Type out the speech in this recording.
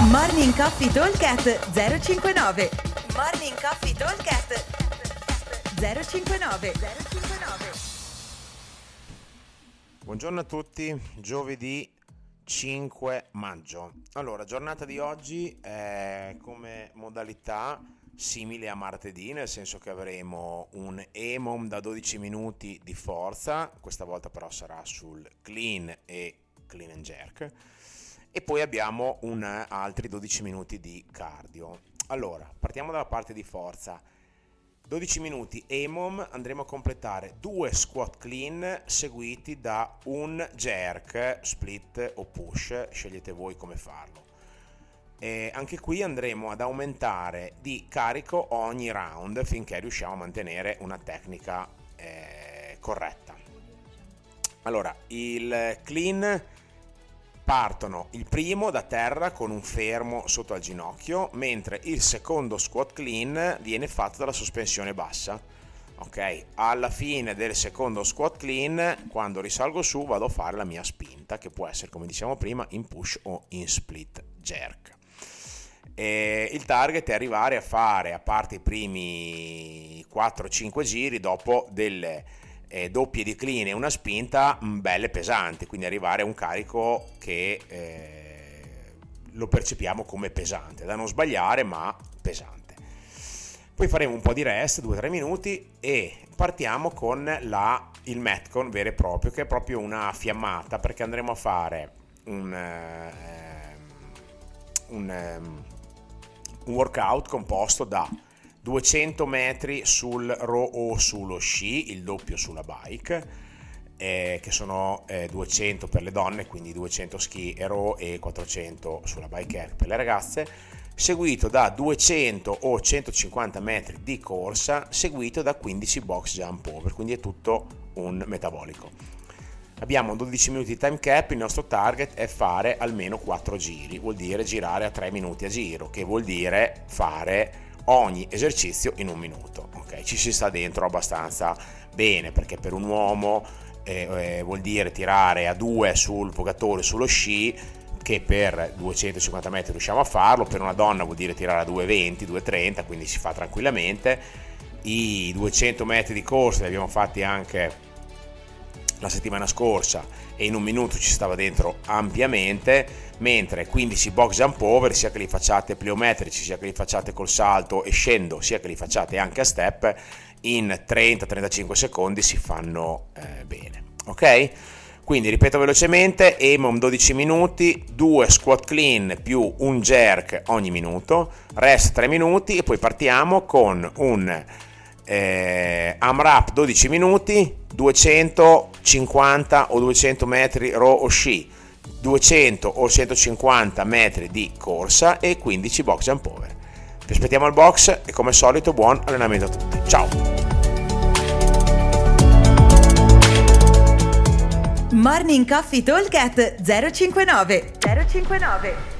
Morning Coffee Talkcast 059 Morning Coffee Talkcast 059 059 Buongiorno a tutti, giovedì 5 maggio. Allora, giornata di oggi è come modalità simile a martedì, nel senso che avremo un EMOM da 12 minuti di forza, questa volta però sarà sul clean e clean and jerk e poi abbiamo un, altri 12 minuti di cardio. Allora, partiamo dalla parte di forza. 12 minuti EMOM andremo a completare due squat clean seguiti da un jerk, split o push, scegliete voi come farlo. E anche qui andremo ad aumentare di carico ogni round finché riusciamo a mantenere una tecnica eh, corretta. Allora, il clean partono il primo da terra con un fermo sotto al ginocchio, mentre il secondo squat clean viene fatto dalla sospensione bassa. Ok, alla fine del secondo squat clean, quando risalgo su, vado a fare la mia spinta, che può essere, come diciamo prima, in push o in split jerk. E il target è arrivare a fare, a parte i primi 4-5 giri, dopo delle eh, doppie clean e una spinta mm, belle pesanti, quindi arrivare a un carico che eh, lo percepiamo come pesante, da non sbagliare ma pesante. Poi faremo un po' di rest, 2-3 minuti e partiamo con la, il Metcon vero e proprio, che è proprio una fiammata perché andremo a fare un, eh, un, eh, un workout composto da 200 metri sul row o sullo sci, il doppio sulla bike, eh, che sono eh, 200 per le donne, quindi 200 ski e row e 400 sulla bike per le ragazze, seguito da 200 o 150 metri di corsa, seguito da 15 box jump over, quindi è tutto un metabolico. Abbiamo 12 minuti di time cap, il nostro target è fare almeno 4 giri, vuol dire girare a 3 minuti a giro, che vuol dire fare ogni esercizio in un minuto. Okay? Ci si sta dentro abbastanza bene perché per un uomo eh, eh, vuol dire tirare a due sul pogatore sullo sci che per 250 metri riusciamo a farlo, per una donna vuol dire tirare a 2,20, 2,30, quindi si fa tranquillamente. I 200 metri di corsa li abbiamo fatti anche la settimana scorsa e in un minuto ci stava dentro ampiamente, mentre 15 box jump over, sia che li facciate pliometrici, sia che li facciate col salto e scendo, sia che li facciate anche a step, in 30-35 secondi si fanno eh, bene. Ok? Quindi ripeto velocemente, EMOM 12 minuti, 2 squat clean più un jerk ogni minuto, rest 3 minuti e poi partiamo con un eh, AMRAP 12 minuti, 250 o 200 metri row o sci, 200 o 150 metri di corsa e 15 box jump over. Vi aspettiamo al box e come al solito buon allenamento a tutti. Ciao! Morning Coffee Talk 059 059